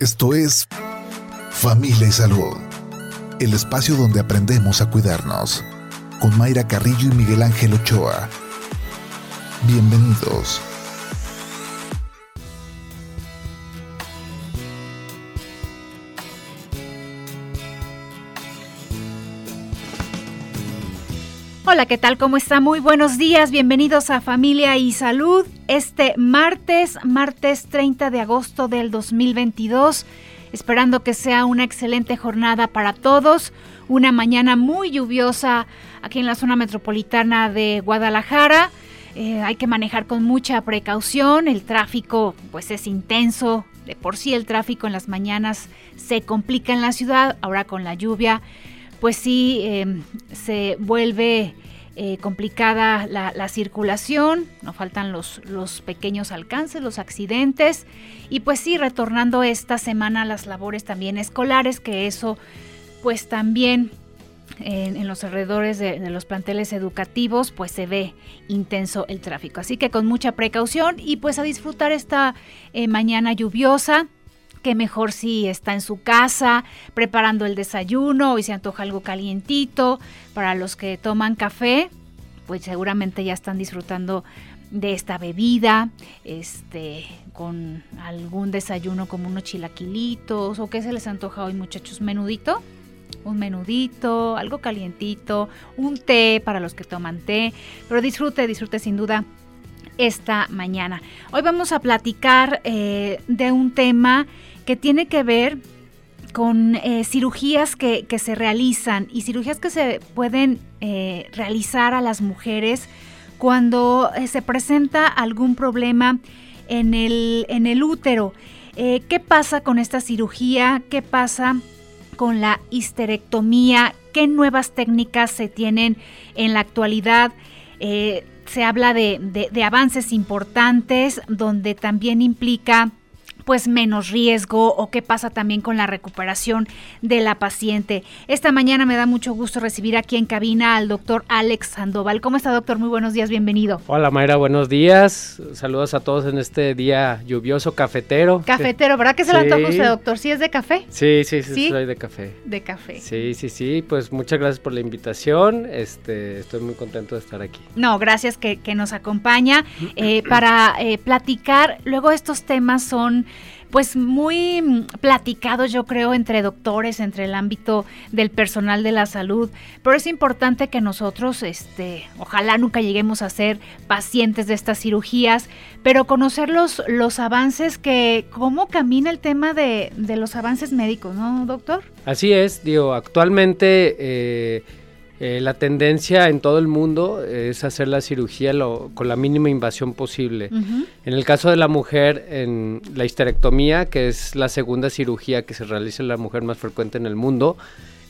Esto es Familia y Salud, el espacio donde aprendemos a cuidarnos, con Mayra Carrillo y Miguel Ángel Ochoa. Bienvenidos. Hola, ¿qué tal? ¿Cómo está? Muy buenos días. Bienvenidos a Familia y Salud. Este martes, martes 30 de agosto del 2022. Esperando que sea una excelente jornada para todos. Una mañana muy lluviosa aquí en la zona metropolitana de Guadalajara. Eh, hay que manejar con mucha precaución. El tráfico pues es intenso. De por sí el tráfico en las mañanas se complica en la ciudad. Ahora con la lluvia pues sí em, se vuelve eh, complicada la, circulación, no faltan los, los pequeños alcances, los accidentes y pues sí, retornando esta semana a las labores también escolares, que eso pues también en, los alrededores de, los planteles educativos pues se ve intenso el tráfico. Así que con mucha precaución y pues a disfrutar esta eh, mañana lluviosa que mejor si está en su casa preparando el desayuno y se antoja algo calientito. Para los que toman café, pues seguramente ya están disfrutando de esta bebida, este, con algún desayuno como unos chilaquilitos o qué se les antoja hoy muchachos, menudito, un menudito, algo calientito, un té para los que toman té, pero disfrute, disfrute sin duda esta mañana. Hoy vamos a platicar eh, de un tema que tiene que ver con eh, cirugías que, se realizan y cirugías que se pueden eh, realizar a las mujeres cuando se presenta algún problema en el, en el útero. ¿Qué pasa con esta cirugía? ¿Qué pasa con la histerectomía? ¿Qué nuevas técnicas se tienen en la actualidad? se habla de, de, avances importantes donde también implica pues menos riesgo o qué pasa también con la recuperación de la paciente. Esta mañana me da mucho gusto recibir aquí en cabina al doctor Alex Sandoval. ¿Cómo está doctor? Muy buenos días, bienvenido. Hola Mayra, buenos días. Saludos a todos en este día lluvioso cafetero. Cafetero, ¿verdad que se lo antoja usted, doctor? ¿Sí es de café? Sí, sí, sí, soy de café. De café. Sí, sí, sí, pues muchas gracias por la invitación. Este, estoy muy contento de estar aquí. No, gracias que, nos acompaña eh, para eh, platicar. Luego estos temas son pues muy mm, platicado yo creo entre doctores, entre el ámbito del personal de la salud, pero es importante que nosotros, este, ojalá nunca lleguemos a ser pacientes de estas cirugías, pero conocer los, los avances que, cómo camina el tema de, de los avances médicos, ¿no, doctor? Así es, digo, actualmente... Eh, eh, la tendencia en todo el mundo es hacer la cirugía con la mínima invasión posible. En el caso de la mujer, en la histerectomía, que es la segunda cirugía que se realiza en la mujer más frecuente en el mundo,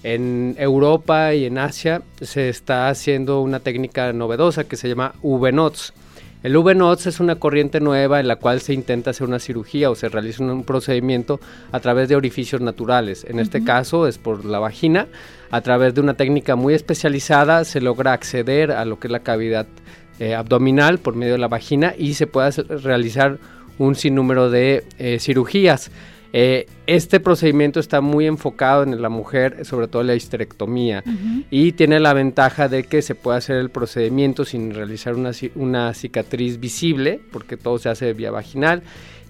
en Europa y en Asia se está haciendo una técnica novedosa que se llama V-NOTS. El V-NOTS es una corriente nueva en la cual se intenta hacer una cirugía o se realiza un, procedimiento a través de orificios naturales. En este caso es por la vagina. A través de una técnica muy especializada se logra acceder a lo que es la cavidad eh, abdominal por medio de la vagina y se puede realizar un sinnúmero de eh, cirugías. Eh, este procedimiento está muy enfocado en la mujer, sobre todo la histerectomía, y tiene la ventaja de que se puede hacer el procedimiento sin realizar una, cicatriz visible, porque todo se hace vía vaginal,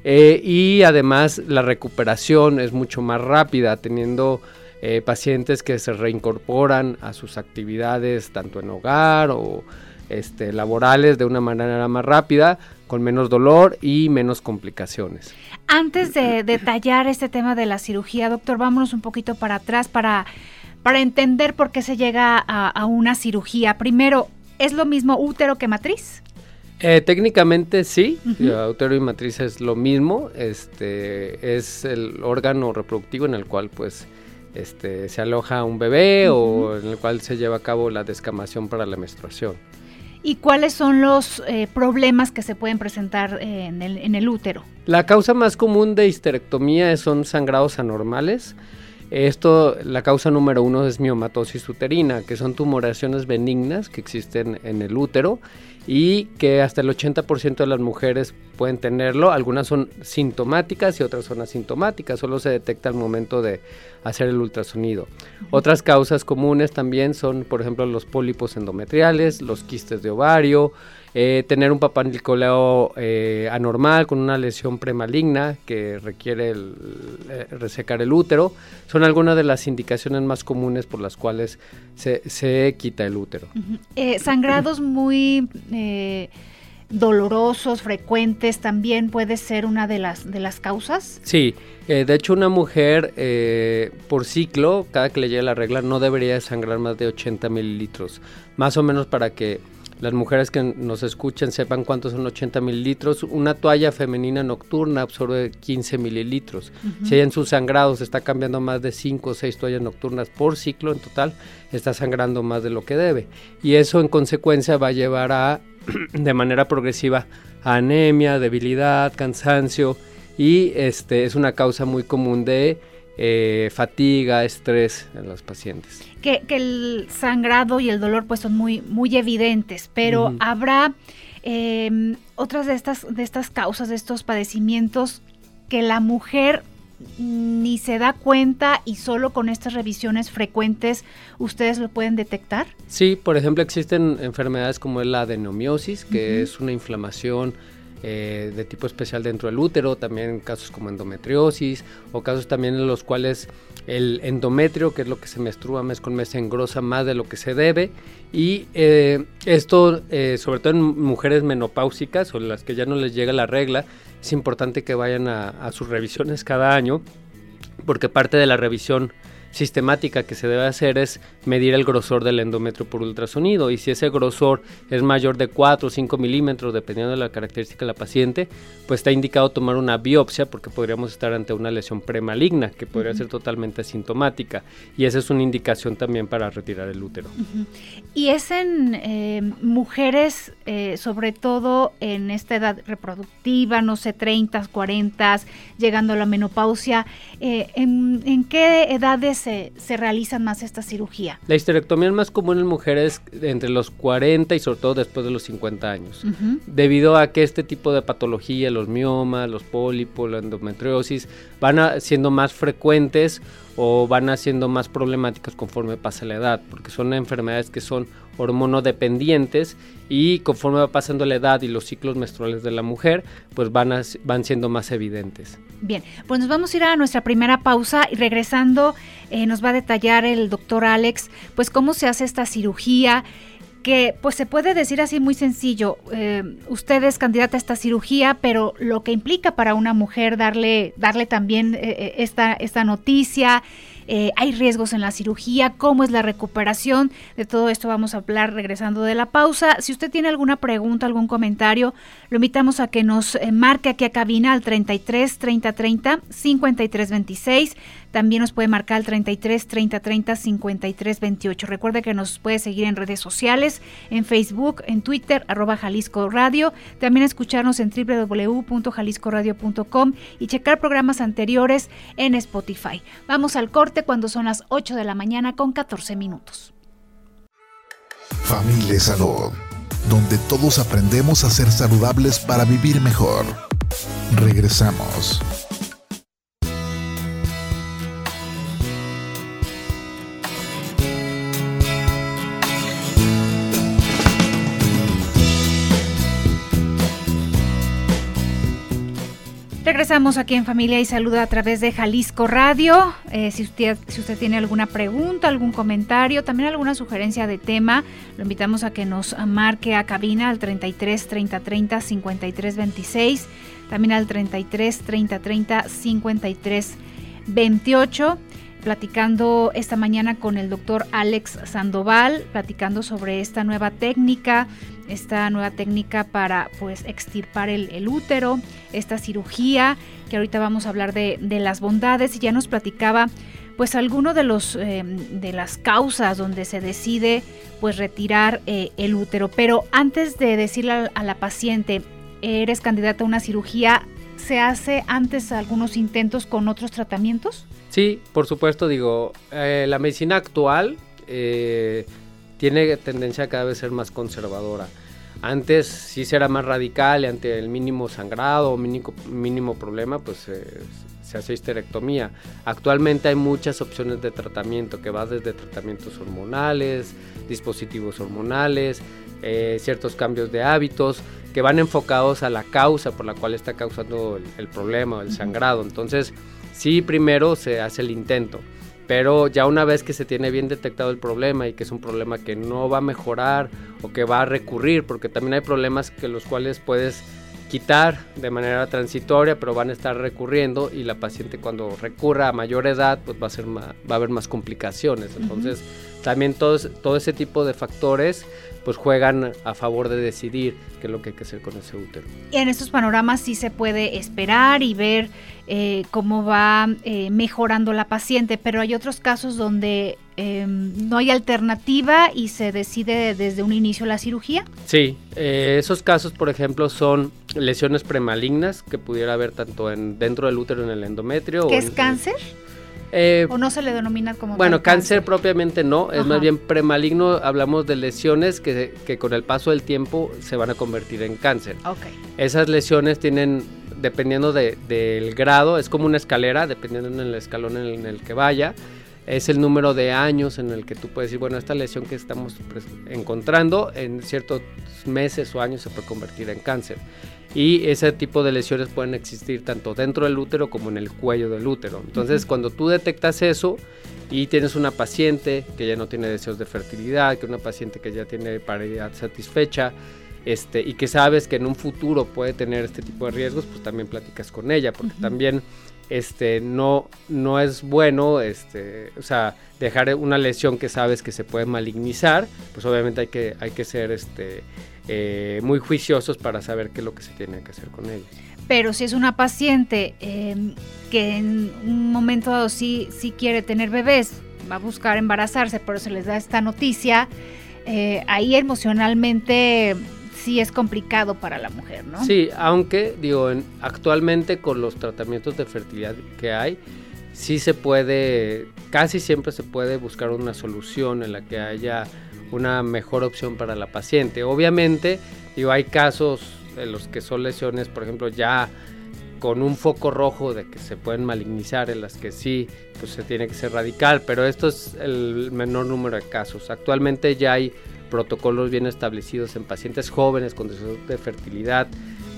eh, y además la recuperación es mucho más rápida, teniendo eh, pacientes que se reincorporan a sus actividades, tanto en hogar o este, laborales, de una manera más rápida, con menos dolor y menos complicaciones. Antes de detallar este tema de la cirugía, doctor, vámonos un poquito para atrás para, para entender por qué se llega a, una cirugía. Primero, ¿es lo mismo útero que matriz? Eh, técnicamente sí, útero y matriz es lo mismo, este es el órgano reproductivo en el cual pues este, se aloja un bebé o en el cual se lleva a cabo la descamación para la menstruación y cuáles son los eh, problemas que se pueden presentar eh, en, el, útero. La causa más común de histerectomía son sangrados anormales. Esto, la causa número uno es miomatosis uterina, que son tumoraciones benignas que existen en el útero y que hasta el 80% de las mujeres pueden tenerlo. Algunas son sintomáticas y otras son asintomáticas, solo se detecta al momento de hacer el ultrasonido. Otras causas comunes también son, por ejemplo, los pólipos endometriales, los quistes de ovario, eh, tener un papá eh, anormal con una lesión premaligna que requiere eh, resecar el útero, son algunas de las indicaciones más comunes por las cuales se, quita el útero. Eh, sangrados muy dolorosos, frecuentes, también puede ser una de las, de las causas. Sí, de hecho una mujer por ciclo, cada que le llegue la regla, no debería sangrar más de 80 mililitros, más o menos para que las mujeres que nos escuchen sepan cuántos son 80 mililitros. Una toalla femenina nocturna absorbe 15 mililitros. Si ella en sus sangrados está cambiando más de 5 o 6 toallas nocturnas por ciclo en total, está sangrando más de lo que debe. Y eso en consecuencia va a llevar a, de manera progresiva, a anemia, debilidad, cansancio y este es una causa muy común de eh, fatiga, estrés en los pacientes. Que, el sangrado y el dolor pues son muy, muy evidentes, pero habrá em, otras de estas, de estas causas, de estos padecimientos que la mujer ni se da cuenta y solo con estas revisiones frecuentes ustedes lo pueden detectar? Sí, por ejemplo existen enfermedades como la adenomiosis, que es una inflamación eh, de tipo especial dentro del útero, también casos como endometriosis o casos también en los cuales el endometrio, que es lo que se menstrua mes con mes, se engrosa más de lo que se debe. Y eh, esto, eh, sobre todo en mujeres menopáusicas o las que ya no les llega la regla, es importante que vayan a sus revisiones cada año porque parte de la revisión sistemática que se debe hacer es medir el grosor del endometrio por ultrasonido. Y si ese grosor es mayor de 4 o 5 milímetros dependiendo de la característica de la paciente pues está indicado tomar una biopsia porque podríamos estar ante una lesión premaligna que podría ser totalmente asintomática. Y esa es una indicación también para retirar el útero. Y es en eh, mujeres eh, sobre todo en esta edad reproductiva, no sé, 30, 40, llegando a la menopausia, eh, ¿en, ¿en qué edades se, realizan más esta cirugía? La histerectomía es más común en mujeres entre los 40 y sobre todo después de los 50 años, debido a que este tipo de patología, los miomas, los pólipos, la endometriosis, van siendo más frecuentes o van haciendo más problemáticas conforme pasa la edad, porque son enfermedades que son hormonodependientes y conforme va pasando la edad y los ciclos menstruales de la mujer, pues van, van siendo más evidentes. Bien, pues nos vamos a ir a nuestra primera pausa y regresando eh, nos va a detallar el doctor Alex, pues cómo se hace esta cirugía, que pues se puede decir así muy sencillo, eh, usted es candidata a esta cirugía, pero lo que implica para una mujer darle, darle también eh, esta, esta noticia, eh, hay riesgos en la cirugía, cómo es la recuperación. De todo esto vamos a hablar regresando de la pausa. Si usted tiene alguna pregunta, algún comentario, lo invitamos a que nos eh, marque aquí a cabina al 33 30 30 53 26. También nos puede marcar al 33 30 30 53 28. Recuerde que nos puede seguir en redes sociales, en Facebook, en Twitter, arroba Jalisco Radio. También escucharnos en www.jaliscoradio.com y checar programas anteriores en Spotify. Vamos al corte cuando son las 8 de la mañana con 14 minutos. Familia Salud, donde todos aprendemos a ser saludables para vivir mejor. Regresamos. Regresamos aquí en Familia y Salud a través de Jalisco Radio. Eh, si, usted, si usted tiene alguna pregunta, algún comentario, también alguna sugerencia de tema, lo invitamos a que nos marque a cabina al 33 30 30 53 26, también al 33 30 30 53 28 platicando esta mañana con el doctor Alex Sandoval, platicando sobre esta nueva técnica, esta nueva técnica para pues extirpar el, útero, esta cirugía, que ahorita vamos a hablar de, las bondades y ya nos platicaba pues alguno de los eh, de las causas donde se decide pues retirar eh, el útero. Pero antes de decirle a, a la paciente, eres candidata a una cirugía, ¿se hace antes algunos intentos con otros tratamientos? Sí, por supuesto, digo, eh, la medicina actual eh, tiene tendencia a cada vez ser más conservadora. Antes sí será más radical y ante el mínimo sangrado o mínimo, mínimo problema, pues eh, se hace histerectomía. Actualmente hay muchas opciones de tratamiento que va desde tratamientos hormonales, dispositivos hormonales, eh, ciertos cambios de hábitos que van enfocados a la causa por la cual está causando el, problema o el sangrado. Entonces, sí, primero se hace el intento pero ya una vez que se tiene bien detectado el problema y que es un problema que no va a mejorar o que va a recurrir, porque también hay problemas que los cuales puedes quitar de manera transitoria, pero van a estar recurriendo y la paciente cuando recurra a mayor edad, pues va a ser va a haber más complicaciones. Entonces, también todo ese tipo de factores pues juegan a favor de decidir qué es lo que hay que hacer con ese útero. Y en estos panoramas sí se puede esperar y ver eh, cómo va eh, mejorando la paciente, pero hay otros casos donde em, no hay alternativa y se decide desde un inicio la cirugía. Sí, eh, esos casos, por ejemplo, son lesiones premalignas que pudiera haber tanto en, dentro del útero en el endometrio. ¿Qué es cáncer? Eh, ¿O no se le denomina como Bueno, cáncer, propiamente no, es más bien premaligno, hablamos de lesiones que, con el paso del tiempo se van a convertir en cáncer. Okay. Esas lesiones tienen, dependiendo del grado, es como una escalera, dependiendo del escalón en el que vaya, es el número de años en el que tú puedes decir, bueno, esta lesión que estamos pues, encontrando en ciertos meses o años se puede convertir en cáncer. Y ese tipo de lesiones pueden existir tanto dentro del útero como en el cuello del útero. Entonces, cuando tú detectas eso y tienes una paciente que ya no tiene deseos de fertilidad, que una paciente que ya tiene paridad satisfecha, este, y que sabes que en un futuro puede tener este tipo de riesgos, pues también platicas con ella, porque también este, no, no es bueno, este, o sea, dejar una lesión que sabes que se puede malignizar, pues obviamente hay que, hay que ser este, eh, muy juiciosos para saber qué es lo que se tiene que hacer con ella. Pero si es una paciente em, que en un momento dado sí, sí quiere tener bebés, va a buscar embarazarse, pero se les da esta noticia, eh, ahí emocionalmente sí es complicado para la mujer, ¿no? Sí, aunque digo, actualmente con los tratamientos de fertilidad que hay, sí se puede, casi siempre se puede buscar una solución en la que haya una mejor opción para la paciente. Obviamente, digo, hay casos en los que son lesiones, por ejemplo, ya con un foco rojo de que se pueden malignizar, en las que sí, pues se tiene que ser radical, pero esto es el menor número de casos. Actualmente ya hay protocolos bien establecidos en pacientes jóvenes con deseos de fertilidad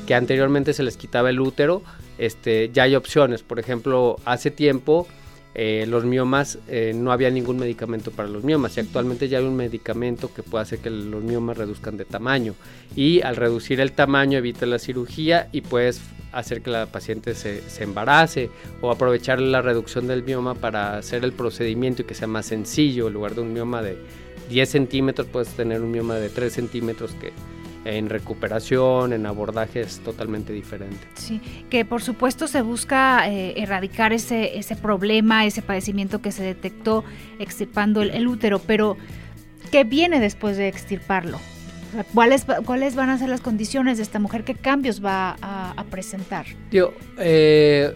que anteriormente se les quitaba el útero, este, ya hay opciones. Por ejemplo, hace tiempo eh, los miomas eh, no había ningún medicamento para los miomas y actualmente ya hay un medicamento que puede hacer que los miomas reduzcan de tamaño y al reducir el tamaño evita la cirugía y puedes hacer que la paciente se, se embarace o aprovechar la reducción del mioma para hacer el procedimiento y que sea más sencillo en lugar de un mioma de 10 centímetros puedes tener un mioma de 3 centímetros que en recuperación, en abordaje es totalmente diferente. Sí, que por supuesto se busca eh, erradicar ese, ese problema, ese padecimiento que se detectó extirpando el, útero, pero ¿qué viene después de extirparlo? ¿Cuáles, ¿Cuáles van a ser las condiciones de esta mujer? ¿Qué cambios va a, presentar? Yo, eh,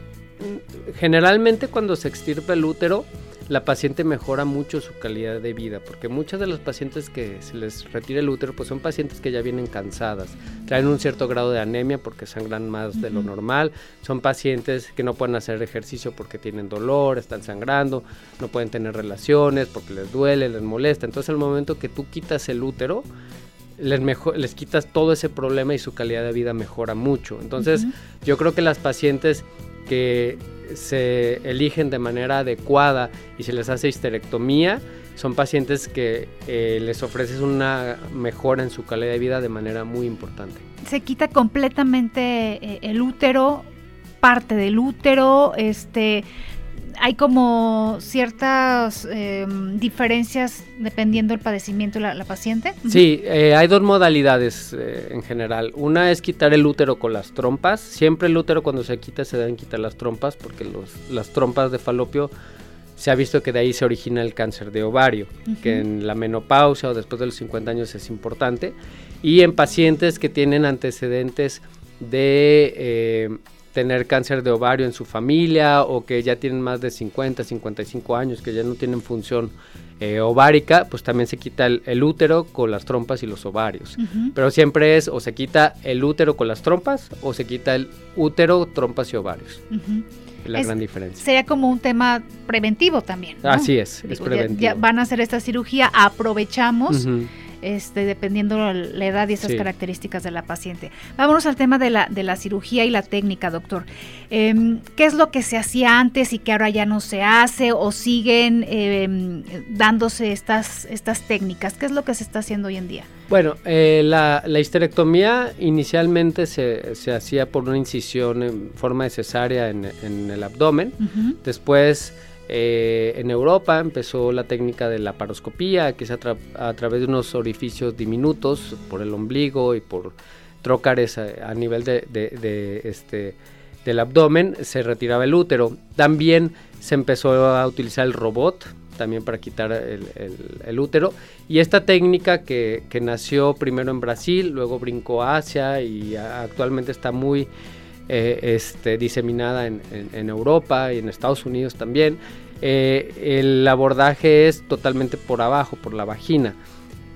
generalmente cuando se extirpa el útero, la paciente mejora mucho su calidad de vida, porque muchas de las pacientes que se les retira el útero, pues son pacientes que ya vienen cansadas, traen un cierto grado de anemia porque sangran más de lo normal, son pacientes que no pueden hacer ejercicio porque tienen dolor, están sangrando, no pueden tener relaciones porque les duele, les molesta. Entonces, al momento que tú quitas el útero, les, les quitas todo ese problema y su calidad de vida mejora mucho. Entonces, yo creo que las pacientes que se eligen de manera adecuada y se les hace histerectomía, son pacientes que eh, les ofreces una mejora en su calidad de vida de manera muy importante. Se quita completamente eh, el útero, parte del útero, este, hay como ciertas em, diferencias dependiendo del padecimiento de la, paciente. Sí, eh, hay dos modalidades eh, en general. Una es quitar el útero con las trompas. Siempre el útero cuando se quita se deben quitar las trompas porque los, las trompas de falopio se ha visto que de ahí se origina el cáncer de ovario, que en la menopausia o después de los 50 años es importante. Y en pacientes que tienen antecedentes de... Tener cáncer de ovario en su familia o que ya tienen más de 50, 55 años, que ya no tienen función eh, ovárica, pues también se quita el, útero con las trompas y los ovarios. Pero siempre es o se quita el útero con las trompas o se quita el útero, trompas y ovarios. La gran diferencia. Sería como un tema preventivo también. Así es, es preventivo. Ya, van a hacer esta cirugía, aprovechamos este, dependiendo la edad y esas características de la paciente. Vámonos al tema de la, de la cirugía y la técnica, doctor. Em, ¿Qué es lo que se hacía antes y que ahora ya no se hace o siguen em, dándose estas, estas técnicas? ¿Qué es lo que se está haciendo hoy en día? Bueno, eh, la, histerectomía inicialmente se, se, hacía por una incisión en forma de cesárea en, el abdomen. Después eh, en Europa empezó la técnica de la paroscopía, que es a, través de unos orificios diminutos por el ombligo y por trócares a, nivel de, este, del abdomen, se retiraba el útero. También se empezó a utilizar el robot, también para quitar el, útero. Y esta técnica que, nació primero en Brasil, luego brincó a Asia y actualmente está muy eh, este, diseminada en, Europa y en Estados Unidos también. Eh, el abordaje es totalmente por abajo, por la vagina.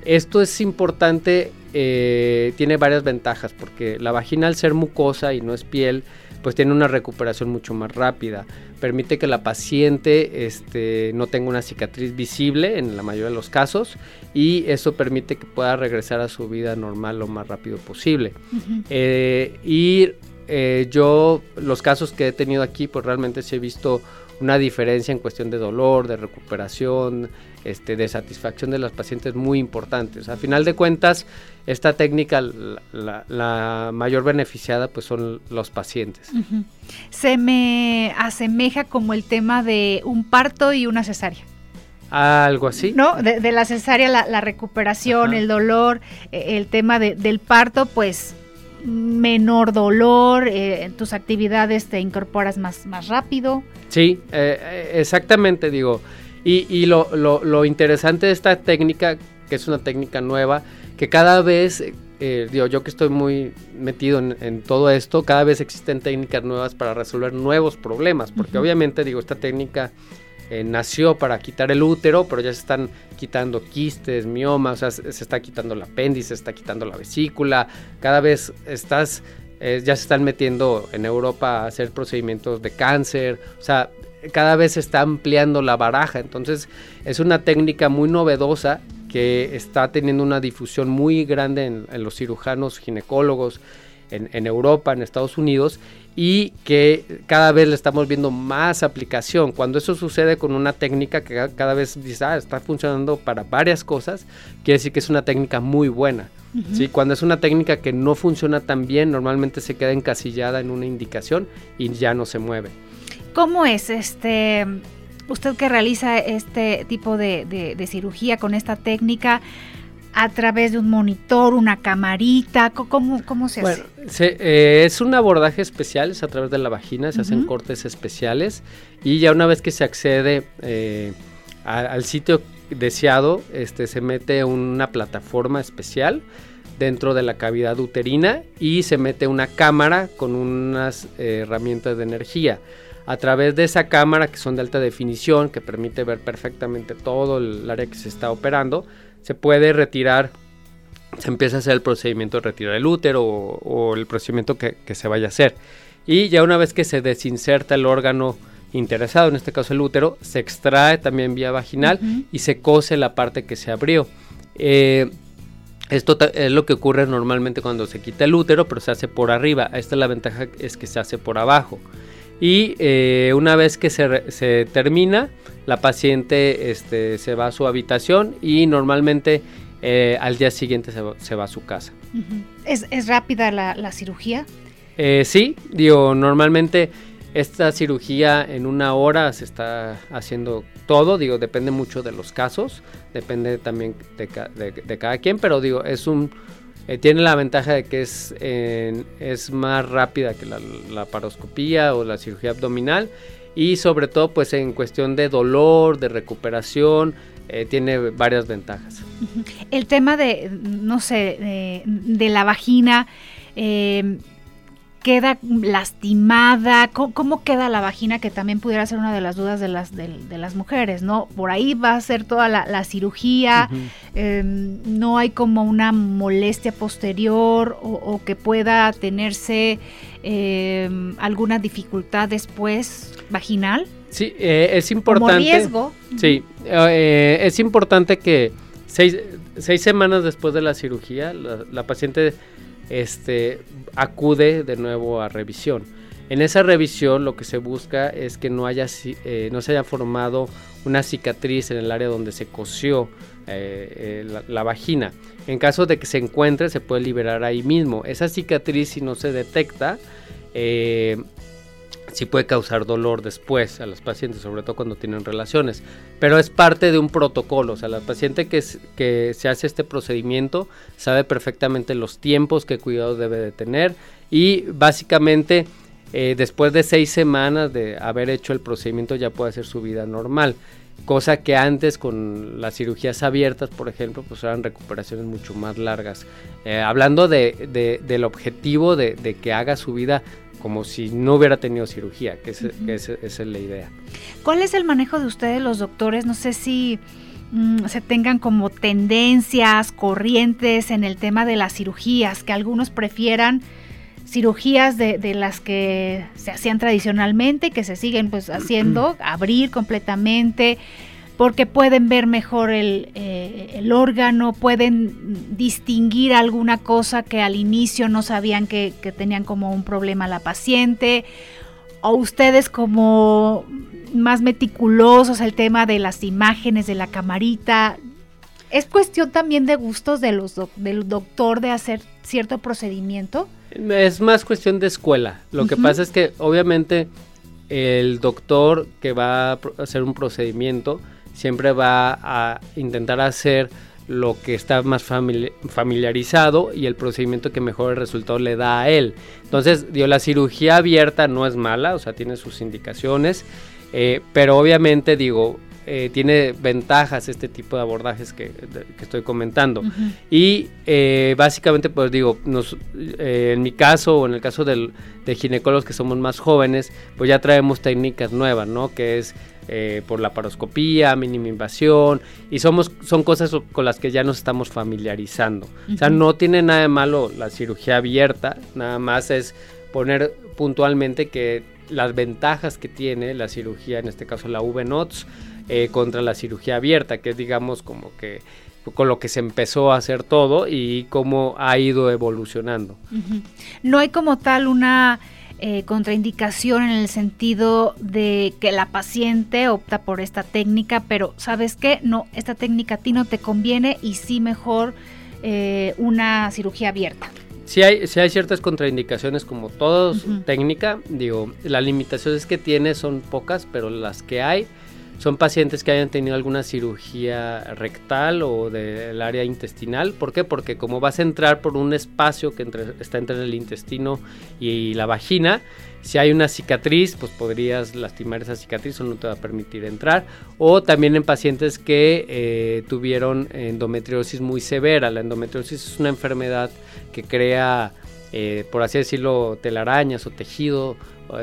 Esto es importante, eh, tiene varias ventajas, porque la vagina al ser mucosa y no es piel, pues tiene una recuperación mucho más rápida. Permite que la paciente este, no tenga una cicatriz visible en la mayoría de los casos y eso permite que pueda regresar a su vida normal lo más rápido posible. y eh, yo los casos que he tenido aquí, pues realmente sí he visto una diferencia en cuestión de dolor, de recuperación, este, de satisfacción de los pacientes muy importantes. A final de cuentas, esta técnica, la, mayor beneficiada, pues son los pacientes. Se me asemeja como el tema de un parto y una cesárea. Algo así. ¿No? De, la cesárea, la, recuperación, el dolor, e, el tema del parto, pues menor dolor, eh, en tus actividades te incorporas más, más rápido. Sí, eh, eh, exactamente, digo. Y, lo, lo, interesante de esta técnica, que es una técnica nueva, que cada vez, digo, yo que estoy muy metido en, todo esto, cada vez existen técnicas nuevas para resolver nuevos problemas, porque obviamente, digo, esta técnica eh, nació para quitar el útero, pero ya se están quitando quistes, miomas, o sea, se, está quitando el apéndice, se está quitando la vesícula, cada vez estás, eh, ya se están metiendo en Europa a hacer procedimientos de cáncer, o sea, cada vez se está ampliando la baraja, entonces es una técnica muy novedosa que está teniendo una difusión muy grande en, en los cirujanos ginecólogos, en, Europa, en Estados Unidos, y que cada vez le estamos viendo más aplicación. Cuando eso sucede con una técnica que cada vez dice, ah, está funcionando para varias cosas, quiere decir que es una técnica muy buena. ¿sí? Cuando es una técnica que no funciona tan bien, normalmente se queda encasillada en una indicación y ya no se mueve. ¿Cómo es este usted que realiza este tipo de cirugía con esta técnica? A través de un monitor, una camarita? ¿Cómo, cómo se hace? Eh, es un abordaje especial, es a través de la vagina, se hacen cortes especiales y ya una vez que se accede eh, al sitio deseado, este, se mete una plataforma especial dentro de la cavidad uterina y se mete una cámara con unas eh, herramientas de energía. A través de esa cámara, que son de alta definición, que permite ver perfectamente todo el área que se está operando, se puede retirar, se empieza a hacer el procedimiento de retirar el útero o, el procedimiento que, se vaya a hacer. Y ya una vez que se desinserta el órgano interesado, en este caso el útero, se extrae también vía vaginal y se cose la parte que se abrió. Eh, esto es lo que ocurre normalmente cuando se quita el útero, pero se hace por arriba. Esta es la ventaja, es que se hace por abajo. Y eh, una vez que se, termina, la paciente este, se va a su habitación y normalmente eh, al día siguiente se va, a su casa. ¿Es, rápida la, cirugía? Eh, sí, digo, normalmente esta cirugía en una hora se está haciendo todo, digo, depende mucho de los casos, depende también de cada quien, pero digo, es un eh, tiene la ventaja de que es, es más rápida que la, paroscopía o la cirugía abdominal y sobre todo pues en cuestión de dolor, de recuperación, eh, tiene varias ventajas. El tema de, no sé, de, la vagina, eh, queda lastimada? ¿Cómo, queda la vagina? Que también pudiera ser una de las dudas de las, de, las mujeres, ¿no? Por ahí va a ser toda la, cirugía, em, no hay como una molestia posterior o, que pueda tenerse em, alguna dificultad después vaginal. Sí, eh, es importante. Como riesgo. Sí, eh, es importante que seis, semanas después de la cirugía la paciente este, acude de nuevo a revisión. En esa revisión lo que se busca es que no, haya, eh, no se haya formado una cicatriz en el área donde se cosió eh, eh, la, vagina. En caso de que se encuentre se puede liberar ahí mismo. Esa cicatriz si no se detecta sí puede causar dolor después a los pacientes, sobre todo cuando tienen relaciones. Pero es parte de un protocolo, o sea, la paciente que, que se hace este procedimiento sabe perfectamente los tiempos, qué cuidado debe de tener y básicamente eh, después de seis semanas de haber hecho el procedimiento ya puede hacer su vida normal. Cosa que antes con las cirugías abiertas, por ejemplo, pues eran recuperaciones mucho más largas. Eh, hablando de, del objetivo de, de que haga su vida como si no hubiera tenido cirugía, que, esa es la idea. ¿Cuál es el manejo de ustedes los doctores? No sé si mm, se tengan como tendencias, corrientes en el tema de las cirugías, que algunos prefieran cirugías de, de, las que se hacían tradicionalmente, que se siguen pues haciendo, abrir completamente, porque pueden ver mejor eh, el, órgano, pueden distinguir alguna cosa que al inicio no sabían que, tenían como un problema la paciente, o ustedes como más meticulosos el tema de las imágenes de la camarita. ¿Es cuestión también de gustos de los del doctor de hacer cierto procedimiento? Es más cuestión de escuela. Lo que pasa es que obviamente el doctor que va a hacer un procedimiento, siempre va a intentar hacer lo que está más familiarizado y el procedimiento que mejor el resultado le da a él. Entonces, digo, la cirugía abierta no es mala, o sea, tiene sus indicaciones, eh, pero obviamente, digo, eh, tiene ventajas este tipo de abordajes que, estoy comentando. Y eh, básicamente, pues digo, nos, en mi caso o en el caso del, de ginecólogos que somos más jóvenes, pues ya traemos técnicas nuevas, ¿no? Que es eh, por la paroscopía, mínima invasión, y somos, son cosas con las que ya nos estamos familiarizando. O sea, no tiene nada de malo la cirugía abierta, nada más es poner puntualmente que las ventajas que tiene la cirugía, en este caso la V-NOTS, eh, contra la cirugía abierta, que es digamos como que con lo que se empezó a hacer todo y cómo ha ido evolucionando. No hay como tal una eh, contraindicación en el sentido de que la paciente opta por esta técnica, pero ¿sabes qué? No, esta técnica a ti no te conviene y sí mejor eh, una cirugía abierta. Sí hay, sí hay ciertas contraindicaciones como toda técnica, digo, las limitaciones que tiene son pocas, pero las que hay son pacientes que hayan tenido alguna cirugía rectal o del área intestinal. ¿Por qué? Porque como vas a entrar por un espacio que está entre el intestino y la vagina, si hay una cicatriz, pues podrías lastimar esa cicatriz o no te va a permitir entrar. O también en pacientes que eh, tuvieron endometriosis muy severa. La endometriosis es una enfermedad que crea, eh, por así decirlo, telarañas o tejido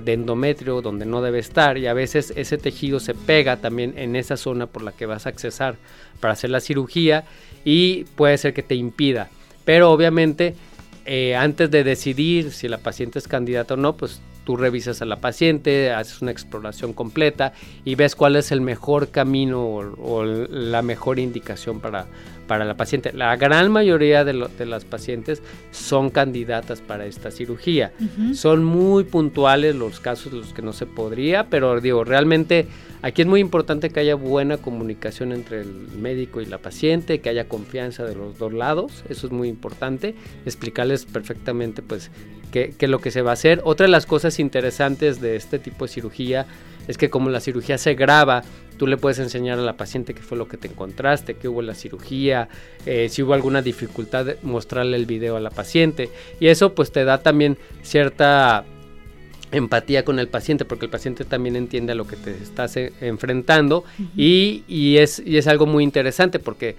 de endometrio donde no debe estar y a veces ese tejido se pega también en esa zona por la que vas a accesar para hacer la cirugía y puede ser que te impida. Pero obviamente eh, antes de decidir si la paciente es candidata o no, pues tú revisas a la paciente, haces una exploración completa y ves cuál es el mejor camino o, la mejor indicación para, para la paciente. La gran mayoría de, las pacientes son candidatas para esta cirugía. Son muy puntuales los casos de los que no se podría, pero digo, realmente aquí es muy importante que haya buena comunicación entre el médico y la paciente, que haya confianza de los dos lados, eso es muy importante, explicarles perfectamente pues qué, qué es lo que se va a hacer. Otra de las cosas interesantes de este tipo de cirugía es que como la cirugía se graba, tú le puedes enseñar a la paciente qué fue lo que te encontraste, qué hubo en la cirugía, eh, si hubo alguna dificultad, mostrarle el video a la paciente. Y eso pues te da también cierta empatía con el paciente, porque el paciente también entiende a lo que te estás eh, enfrentando y, es, y es algo muy interesante porque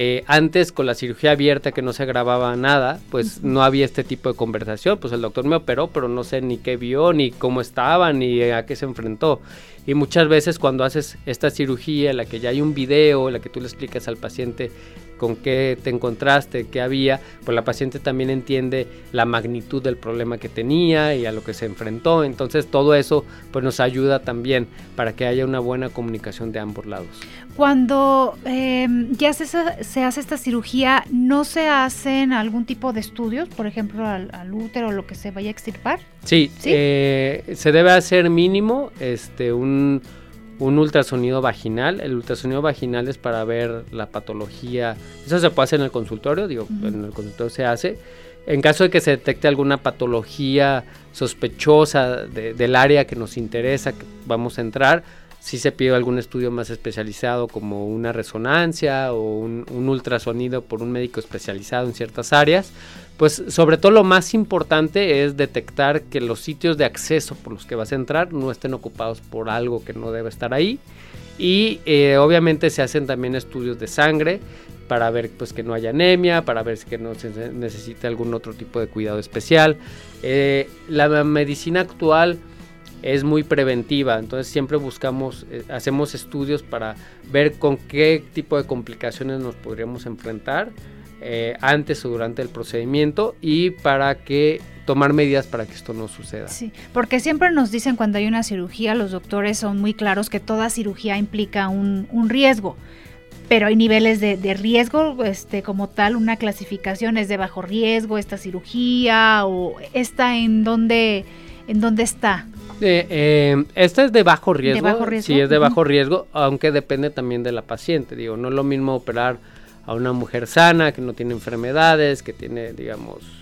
eh, antes con la cirugía abierta que no se grababa nada, pues no había este tipo de conversación, pues el doctor me operó, pero no sé ni qué vio, ni cómo estaba, ni a qué se enfrentó. Y muchas veces cuando haces esta cirugía, en la que ya hay un video, en la que tú le explicas al paciente con qué te encontraste, qué había, pues la paciente también entiende la magnitud del problema que tenía y a lo que se enfrentó. Entonces todo eso pues nos ayuda también para que haya una buena comunicación de ambos lados. Cuando em, ya se, se, hace esta cirugía, ¿no se hacen algún tipo de estudios, por ejemplo al, útero o lo que se vaya a extirpar? Sí, eh, se debe hacer mínimo este, un un ultrasonido vaginal. El ultrasonido vaginal es para ver la patología. Eso se puede hacer en el consultorio, digo, en el consultorio se hace. En caso de que se detecte alguna patología sospechosa del área que nos interesa, que vamos a entrar, si se pide algún estudio más especializado como una resonancia o un, ultrasonido por un médico especializado en ciertas áreas, pues sobre todo lo más importante es detectar que los sitios de acceso por los que vas a entrar no estén ocupados por algo que no debe estar ahí. Y eh, obviamente se hacen también estudios de sangre para ver pues que no haya anemia, para ver que no se necesite algún otro tipo de cuidado especial. Eh, la medicina actual es muy preventiva, entonces siempre buscamos, eh, hacemos estudios para ver con qué tipo de complicaciones nos podríamos enfrentar eh, antes o durante el procedimiento y para que tomar medidas para que esto no suceda. Sí, porque siempre nos dicen cuando hay una cirugía, los doctores son muy claros que toda cirugía implica un, riesgo pero hay niveles de, riesgo, este, como tal, una clasificación es de bajo riesgo, esta cirugía, o esta en dónde, en dónde está. Eh, eh, esta es de bajo riesgo. Sí, es de bajo riesgo, aunque depende también de la paciente. Digo, no es lo mismo operar a una mujer sana, que no tiene enfermedades, que tiene, digamos,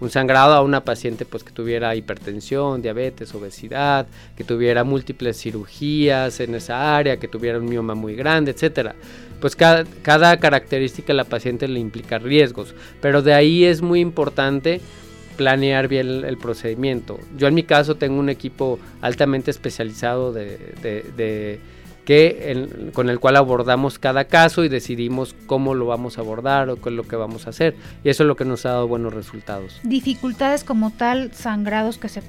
un sangrado a una paciente pues que tuviera hipertensión, diabetes, obesidad, que tuviera múltiples cirugías en esa área, que tuviera un mioma muy grande, etcétera. Pues cada, cada característica de la paciente le implica riesgos, pero de ahí es muy importante planear bien el, procedimiento. Yo en mi caso tengo un equipo altamente especializado de, que con el cual abordamos cada caso y decidimos cómo lo vamos a abordar o qué es lo que vamos a hacer. Y eso es lo que nos ha dado buenos resultados. Dificultades como tal, sangrados que se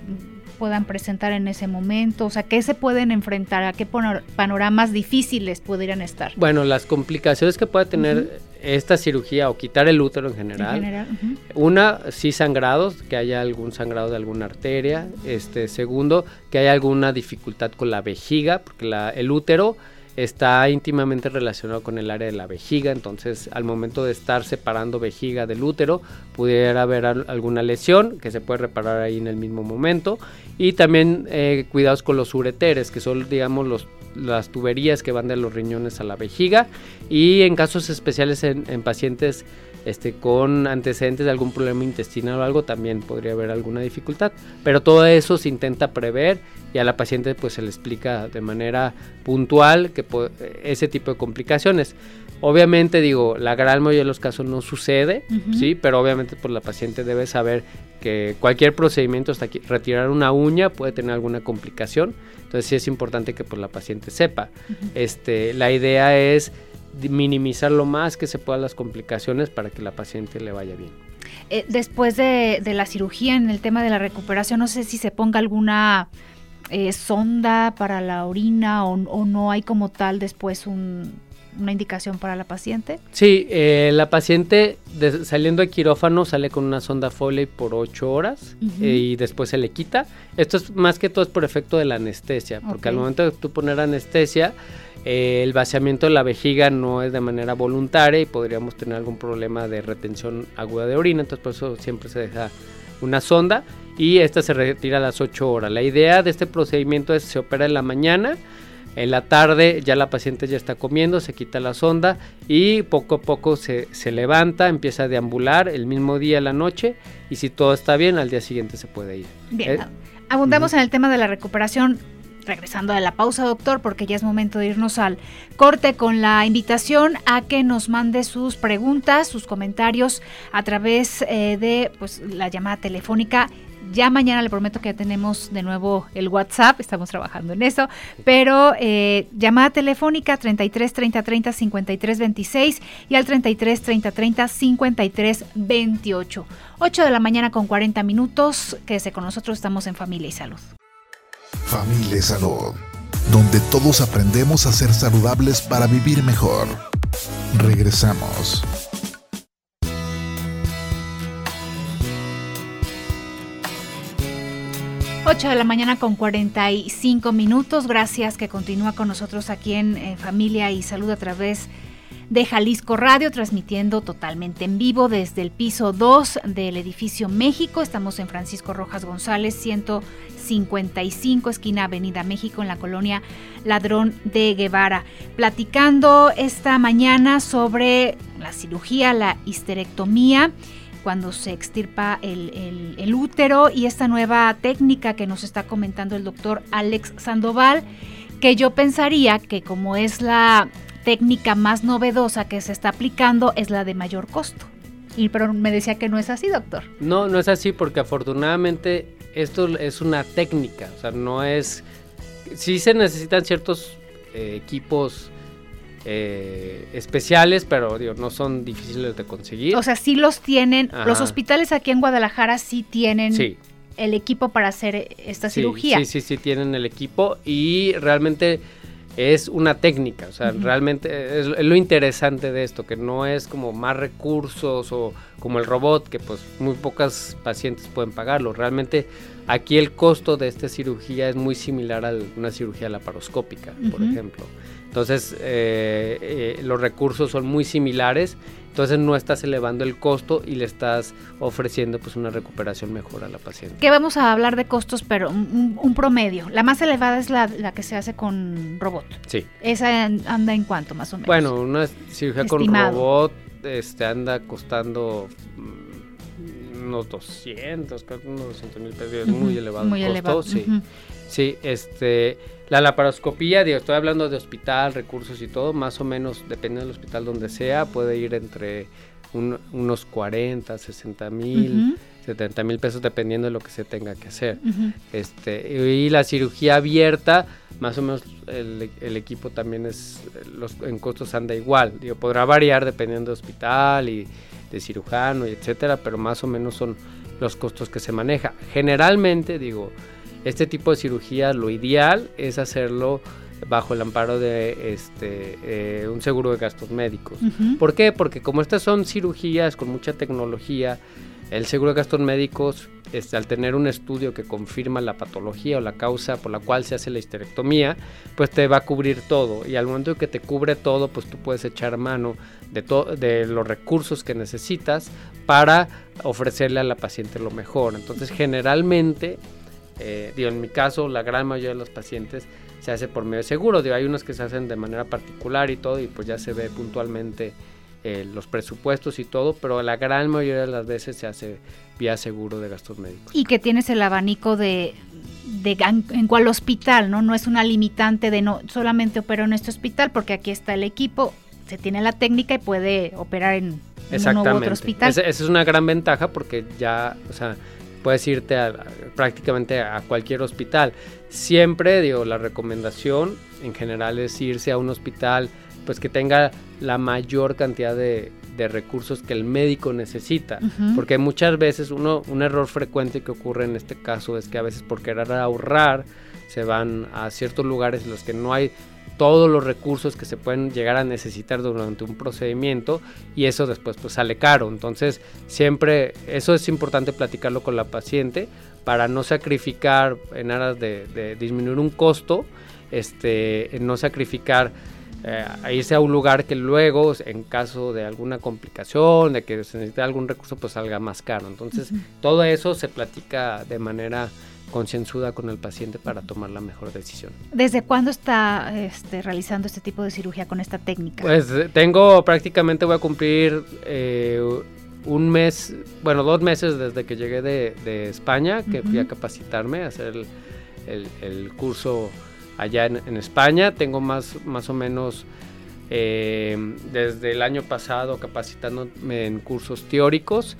puedan presentar en ese momento? O sea, ¿qué se pueden enfrentar? ¿A qué panoramas difíciles podrían estar? Bueno, las complicaciones que puede tener esta cirugía o quitar el útero en general. Una, sí sangrados, que haya algún sangrado de alguna arteria. Este, segundo, que haya alguna dificultad con la vejiga, porque la, el útero está íntimamente relacionado con el área de la vejiga, entonces al momento de estar separando vejiga del útero pudiera haber alguna lesión que se puede reparar ahí en el mismo momento. Y también eh, cuidados con los ureteres que son digamos los, las tuberías que van de los riñones a la vejiga. Y en casos especiales en, en pacientes este, con antecedentes de algún problema intestinal o algo, también podría haber alguna dificultad. Pero todo eso se intenta prever y a la paciente pues se le explica de manera puntual que ese tipo de complicaciones. Obviamente digo, la gran mayoría de los casos no sucede, sí, pero obviamente pues la paciente debe saber que cualquier procedimiento hasta retirar una uña puede tener alguna complicación. Entonces sí es importante que pues la paciente sepa. Este, la idea es minimizar lo más que se pueda las complicaciones para que la paciente le vaya bien. Eh, después de, la cirugía, en el tema de la recuperación, no sé si se ponga alguna eh, sonda para la orina o, no hay como tal después una indicación para la paciente? Sí, eh, la paciente saliendo de quirófano sale con una sonda Foley por 8 horas y después se le quita. Esto es más que todo es por efecto de la anestesia, porque al momento de tú poner anestesia, eh, el vaciamiento de la vejiga no es de manera voluntaria y podríamos tener algún problema de retención aguda de orina, entonces por eso siempre se deja una sonda y esta se retira a las 8 horas. La idea de este procedimiento es se opera en la mañana, en la tarde ya la paciente ya está comiendo, se quita la sonda y poco a poco se, levanta, empieza a deambular el mismo día, la noche y si todo está bien al día siguiente se puede ir. Bien, eh, abundamos en el tema de la recuperación regresando a la pausa, doctor, porque ya es momento de irnos al corte con la invitación a que nos mande sus preguntas, sus comentarios a través eh, de pues, la llamada telefónica Ya mañana le prometo que ya tenemos de nuevo el WhatsApp, estamos trabajando en eso, pero eh, llamada telefónica 33 30 30 53 26 y al 33 30 30 53 28. 8 de la mañana con 40 minutos, quédese con nosotros, estamos en Familia y Salud. Familia y Salud, donde todos aprendemos a ser saludables para vivir mejor. Regresamos. 8 de la mañana con 45 minutos. Gracias que continúa con nosotros aquí en eh, Familia y Salud a través de Jalisco Radio, transmitiendo totalmente en vivo desde el piso 2 del edificio México. Estamos en Francisco Rojas González, 155, esquina Avenida México, en la colonia Ladrón de Guevara. Platicando esta mañana sobre la cirugía, la histerectomía cuando se extirpa el, útero y esta nueva técnica que nos está comentando el doctor Alex Sandoval, que yo pensaría que como es la técnica más novedosa que se está aplicando, es la de mayor costo. Y pero me decía que no es así, doctor. No, no es así porque afortunadamente esto es una técnica, o sea, no es... Sí se necesitan ciertos eh, equipos eh, especiales, pero digo, no son difíciles de conseguir. O sea, sí los tienen, los hospitales aquí en Guadalajara sí tienen el equipo para hacer esta cirugía. Sí, sí, sí, tienen el equipo y realmente es una técnica, o sea, realmente es, lo interesante de esto, que no es como más recursos o como el robot, que pues muy pocas pacientes pueden pagarlo. Realmente aquí el costo de esta cirugía es muy similar a una cirugía laparoscópica, por ejemplo. Entonces, eh, eh, los recursos son muy similares, entonces no estás elevando el costo y le estás ofreciendo pues una recuperación mejor a la paciente. Que vamos a hablar de costos, pero un, promedio. La más elevada es la, que se hace con robot. Sí. ¿Esa anda en cuánto más o menos? Bueno, una cirugía con robot este, anda costando mm, unos 200, unos 200 mil pesos, es muy elevado. Muy elevado. Sí, sí, este la laparoscopía, digo, estoy hablando de hospital, recursos y todo, más o menos, depende del hospital donde sea, puede ir entre unos 40, 60 mil, 70 mil pesos, dependiendo de lo que se tenga que hacer. este, y la cirugía abierta, más o menos el, equipo también es, los, en costos anda igual. Digo, podrá variar dependiendo de hospital y de cirujano y etcétera, pero más o menos son los costos que se maneja. Generalmente, digo, este tipo de cirugía lo ideal es hacerlo bajo el amparo de este, eh, un seguro de gastos médicos. ¿Por qué? Porque como estas son cirugías con mucha tecnología, el seguro de gastos médicos, este, al tener un estudio que confirma la patología o la causa por la cual se hace la histerectomía, pues te va a cubrir todo. Y al momento que te cubre todo, pues tú puedes echar mano de, de los recursos que necesitas para ofrecerle a la paciente lo mejor. Entonces, generalmente eh, digo, en mi caso, la gran mayoría de los pacientes se hace por medio de seguro. Digo, hay unos que se hacen de manera particular y todo, y pues ya se ve puntualmente eh, los presupuestos y todo, pero la gran mayoría de las veces se hace vía seguro de gastos médicos. Y que tienes el abanico de, de en cuál hospital, ¿no? No es una limitante de no solamente opero en este hospital, porque aquí está el equipo, se tiene la técnica y puede operar en, en uno u otro hospital. Esa, esa es una gran ventaja porque ya, o sea, puedes irte a, prácticamente a cualquier hospital. Siempre, digo, la recomendación en general es irse a un hospital pues que tenga la mayor cantidad de, recursos que el médico necesita. Porque muchas veces uno, un error frecuente que ocurre en este caso es que a veces por querer ahorrar se van a ciertos lugares en los que no hay todos los recursos que se pueden llegar a necesitar durante un procedimiento y eso después pues sale caro. Entonces siempre eso es importante platicarlo con la paciente para no sacrificar en aras de, disminuir un costo, este, no sacrificar eh, a irse a un lugar que luego, en caso de alguna complicación, de que se necesite algún recurso, pues salga más caro. Entonces, todo eso se platica de manera concienzuda con el paciente para tomar la mejor decisión. ¿Desde cuándo está este, realizando este tipo de cirugía con esta técnica? Pues eh, tengo prácticamente, voy a cumplir eh, un mes, bueno, dos meses desde que llegué de, España, que fui a capacitarme, a hacer el, curso allá en, España. Tengo más, más o menos... Eh, desde el año pasado capacitándome en cursos teóricos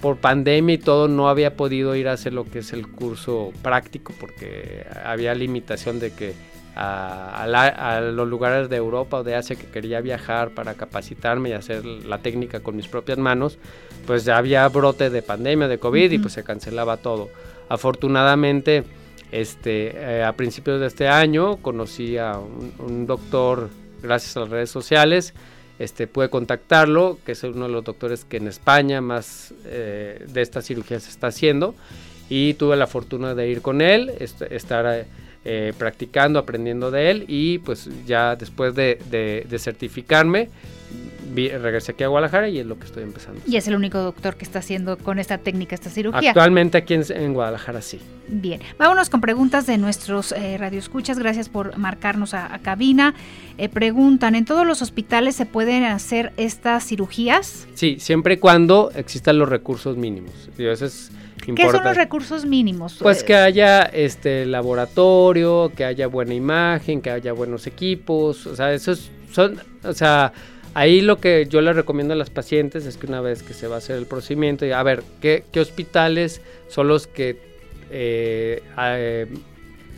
por pandemia y todo no había podido ir a hacer lo que es el curso práctico porque había limitación de que a, los lugares de Europa o de Asia que quería viajar para capacitarme y hacer la técnica con mis propias manos, pues ya había brote de pandemia, de COVID y pues se cancelaba todo. Afortunadamente, este, eh, a principios de este año conocí a un, doctor gracias a las redes sociales, este, pude contactarlo, que es uno de los doctores que en España más eh, de esta cirugía se está haciendo. Y tuve la fortuna de ir con él, estar eh, practicando, aprendiendo de él y pues ya después de, de, certificarme regresé aquí a Guadalajara y es lo que estoy empezando. Y es el único doctor que está haciendo con esta técnica esta cirugía. Actualmente aquí en, Guadalajara sí. Bien, vámonos con preguntas de nuestros eh, radioescuchas. Gracias por marcarnos a, cabina. Eh, preguntan, ¿en todos los hospitales se pueden hacer estas cirugías? Sí, siempre y cuando existan los recursos mínimos. eso es ¿Qué son los recursos mínimos? Pues que haya este laboratorio, que haya buena imagen, que haya buenos equipos, o sea, esos son, o sea, ahí lo que yo le recomiendo a las pacientes es que una vez que se va a hacer el procedimiento, a ver, ¿qué, hospitales son los que eh,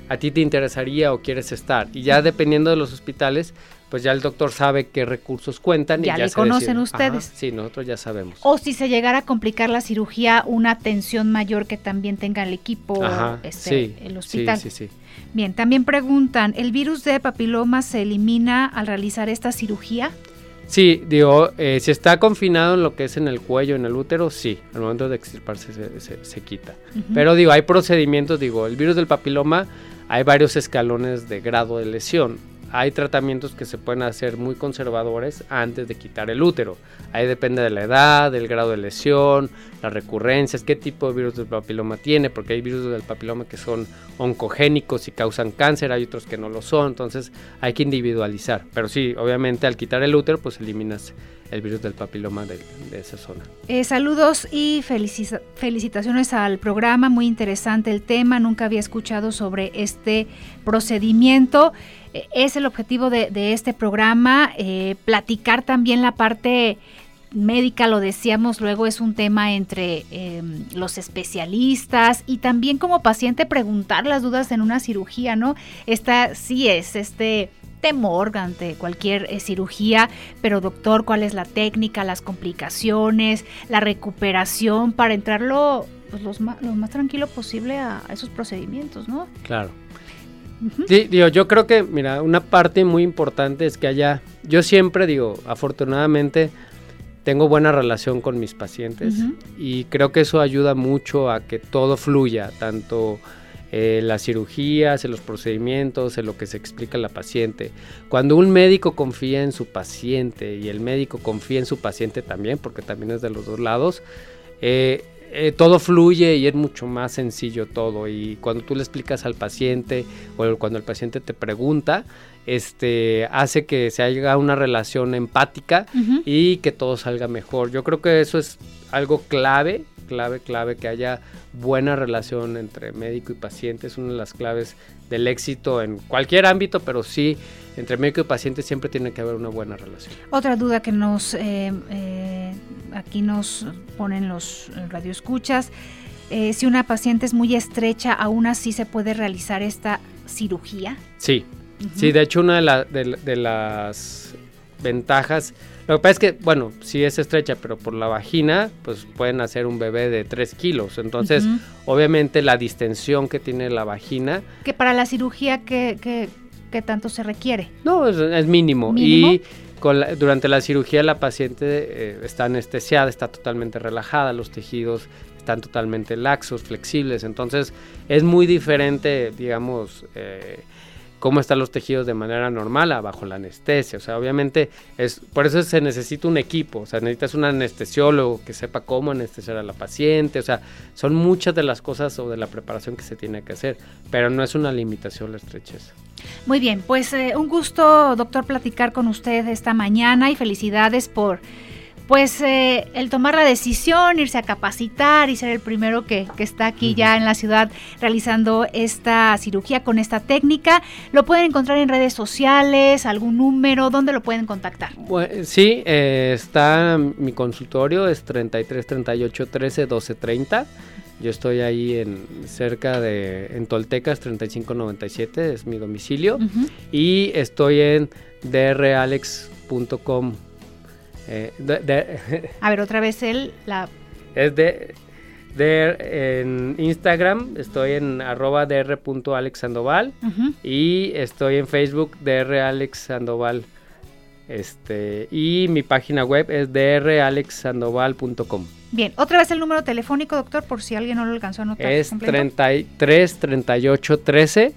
a ti te interesaría o quieres estar? Y ya dependiendo de los hospitales, pues ya el doctor sabe qué recursos cuentan. Ya, y ya le conocen ustedes. sí, nosotros ya sabemos. O si se llegara a complicar la cirugía, una atención mayor que también tenga el equipo, este, el hospital. Sí, sí, sí. Bien, también preguntan, ¿el virus de papiloma se elimina al realizar esta cirugía? Sí, digo, eh, si está confinado en lo que es en el cuello, en el útero, sí, al momento de extirparse se, se, quita. Pero digo, hay procedimientos, digo, el virus del papiloma, hay varios escalones de grado de lesión hay tratamientos que se pueden hacer muy conservadores antes de quitar el útero. Ahí depende de la edad, del grado de lesión, las recurrencias, qué tipo de virus del papiloma tiene, porque hay virus del papiloma que son oncogénicos y causan cáncer, hay otros que no lo son, entonces hay que individualizar. Pero sí, obviamente al quitar el útero, pues eliminas el virus del papiloma de, esa zona. Eh, saludos y felicitaciones al programa, muy interesante el tema, nunca había escuchado sobre este procedimiento. Eh, es el objetivo de, este programa, eh, platicar también la parte médica, lo decíamos luego, es un tema entre em, los especialistas y también como paciente preguntar las dudas en una cirugía, ¿no? Esta sí es este temor ante cualquier eh, cirugía, pero doctor, ¿cuál es la técnica, las complicaciones, la recuperación para entrarlo pues, lo más tranquilo posible a, esos procedimientos, ¿no? Claro. Digo, yo creo que, mira, una parte muy importante es que haya, yo siempre digo, afortunadamente, tengo buena relación con mis pacientes y creo que eso ayuda mucho a que todo fluya, tanto eh, las cirugías, en los procedimientos, en lo que se explica a la paciente. Cuando un médico confía en su paciente y el médico confía en su paciente también, porque también es de los dos lados, eh, eh, todo fluye y es mucho más sencillo todo. Y cuando tú le explicas al paciente o cuando el paciente te pregunta, este, hace que se haga una relación empática y que todo salga mejor. Yo creo que eso es algo clave clave, clave, que haya buena relación entre médico y paciente. Es una de las claves del éxito en cualquier ámbito, pero sí, entre médico y paciente siempre tiene que haber una buena relación. Otra duda que nos, eh, eh, aquí nos ponen los radioescuchas, eh, si una paciente es muy estrecha, ¿aún así se puede realizar esta cirugía? Sí, sí, de hecho una de, de las ventajas lo que pasa es que, bueno, sí es estrecha, pero por la vagina, pues pueden hacer un bebé de 3 kilos. Entonces, obviamente la distensión que tiene la vagina... Que para la cirugía, ¿qué, tanto se requiere? No, es, mínimo. Y durante la cirugía la paciente eh, está anestesiada, está totalmente relajada, los tejidos están totalmente laxos, flexibles. Entonces, es muy diferente, digamos... Eh, cómo están los tejidos de manera normal bajo la anestesia. O sea, obviamente, es, por eso se necesita un equipo. O sea, necesitas un anestesiólogo que sepa cómo anestesiar a la paciente. O sea, son muchas de las cosas o de la preparación que se tiene que hacer. Pero no es una limitación la estrechez. Muy bien, pues eh, un gusto, doctor, platicar con usted esta mañana y felicidades por pues eh, el tomar la decisión, irse a capacitar y ser el primero que, está aquí ya en la ciudad realizando esta cirugía con esta técnica. Lo pueden encontrar en redes sociales, algún número, ¿dónde lo pueden contactar? sí, eh, está mi consultorio, es 33 38 13 12 30. Yo estoy ahí en cerca de en Toltecas 3597 es mi domicilio y estoy en dralex.com eh, a ver, otra vez él, la... Es de, de, en Instagram, estoy en arroba dr.alexandoval y estoy en Facebook dralexandoval. Este, y mi página web es dralexandoval.com. Bien, otra vez el número telefónico, doctor, por si alguien no lo alcanzó a notar. Es 33 38 13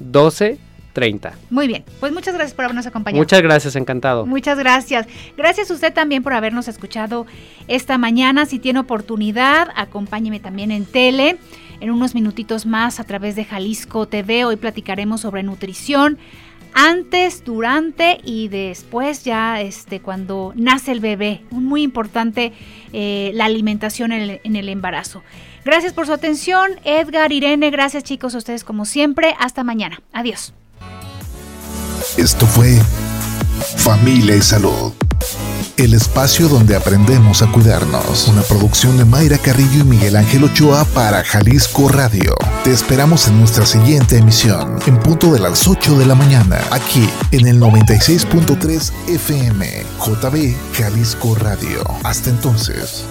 12 30. Muy bien, pues muchas gracias por habernos acompañado. Muchas gracias, encantado. Muchas gracias. Gracias a usted también por habernos escuchado esta mañana. Si tiene oportunidad, acompáñeme también en tele. En unos minutitos más a través de Jalisco TV, hoy platicaremos sobre nutrición antes, durante y después ya este, cuando nace el bebé. Muy importante eh, la alimentación en el, en el embarazo. Gracias por su atención, Edgar, Irene, gracias chicos a ustedes como siempre. Hasta mañana. Adiós. Esto fue Familia y Salud. El espacio donde aprendemos a cuidarnos. Una producción de Mayra Carrillo y Miguel Ángel Ochoa para Jalisco Radio. Te esperamos en nuestra siguiente emisión, en punto de las 8 de la mañana, aquí en el 96.3 FM, JB Jalisco Radio. Hasta entonces.